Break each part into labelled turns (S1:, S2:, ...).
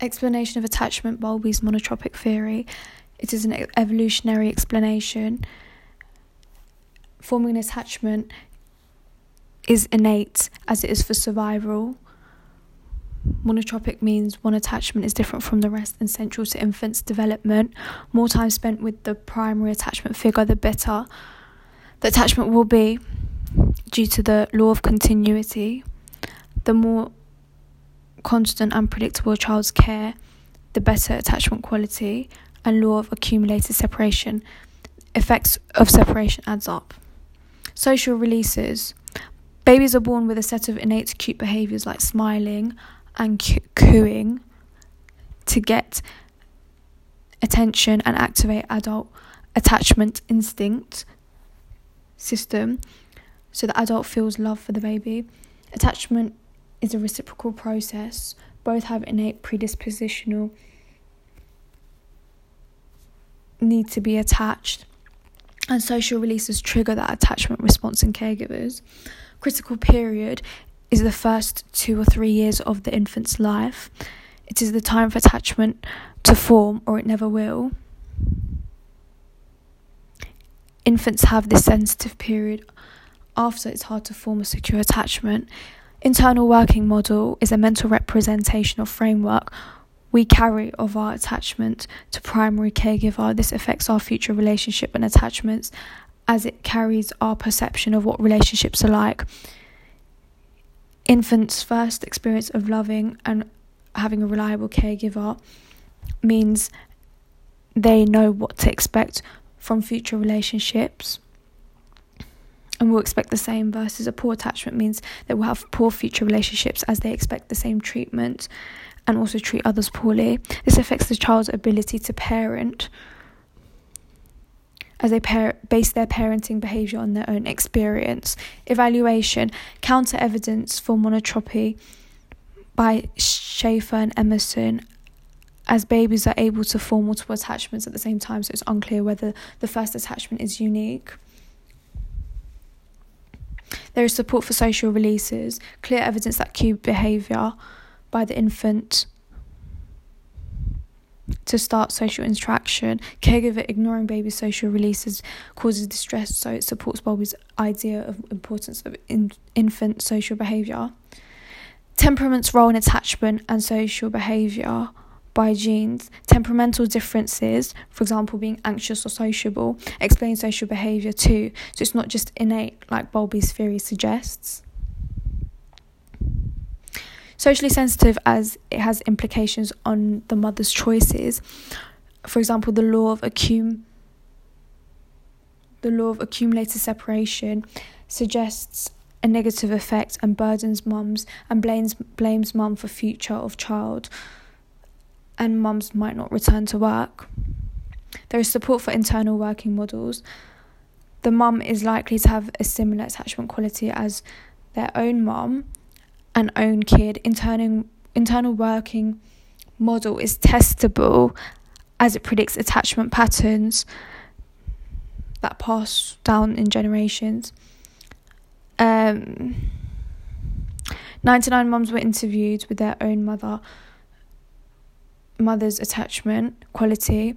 S1: Explanation of attachment, Bowlby's monotropic theory. It is an evolutionary explanation. Forming an attachment is innate as it is for survival. Monotropic means one attachment is different from the rest and central to infant's development. More time spent with the primary attachment figure, the better the attachment will be due to the law of continuity. The more constant and predictable child's care, the better attachment quality and law of accumulated separation. Effects of separation adds up. Social releases. Babies are born with a set of innate cute behaviors like smiling and cooing to get attention and activate adult attachment instinct system so the adult feels love for the baby. Attachment is a reciprocal process. Both have innate predispositional need to be attached, and social releases trigger that attachment response in caregivers. Critical period is the first two or three years of the infant's life. It is the time for attachment to form, or it never will. Infants have this sensitive period after it's hard to form a secure attachment. Internal working model is a mental representation of framework we carry of our attachment to primary caregiver. This affects our future relationship and attachments as it carries our perception of what relationships are like. Infants' first experience of loving and having a reliable caregiver means they know what to expect from future relationships and will expect the same versus a poor attachment means they will have poor future relationships as they expect the same treatment and also treat others poorly. This affects the child's ability to parent as they par- base their parenting behavior on their own experience. Evaluation, counter evidence for monotropy by Schaffer and Emerson as babies are able to form multiple attachments at the same time, so it's unclear whether the first attachment is unique. There is support for social releases, clear evidence that cue behaviour by the infant to start social interaction. Caregiver ignoring baby's social releases causes distress, so it supports Bowlby's idea of importance of in- infant social behaviour. Temperament's role in attachment and social behaviour by genes. Temperamental differences, for example, being anxious or sociable, explain social behaviour too. So it's not just innate, like Bowlby's theory suggests. Socially sensitive as it has implications on the mother's choices. For example, the law of accum the law of accumulated separation suggests a negative effect and burdens mums and blames blames mum for future of child and mums might not return to work. There is support for internal working models. The mum is likely to have a similar attachment quality as their own mum and own kid. Internal internal working model is testable as it predicts attachment patterns that pass down in generations. Um, 99 mums were interviewed with their own mother mother's attachment quality,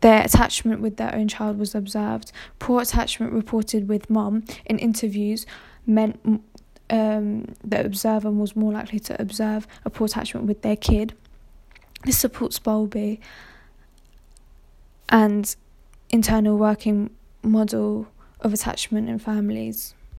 S1: their attachment with their own child was observed. Poor attachment reported with mum in interviews meant um, the observer was more likely to observe a poor attachment with their kid. This supports Bowlby and internal working model of attachment in families.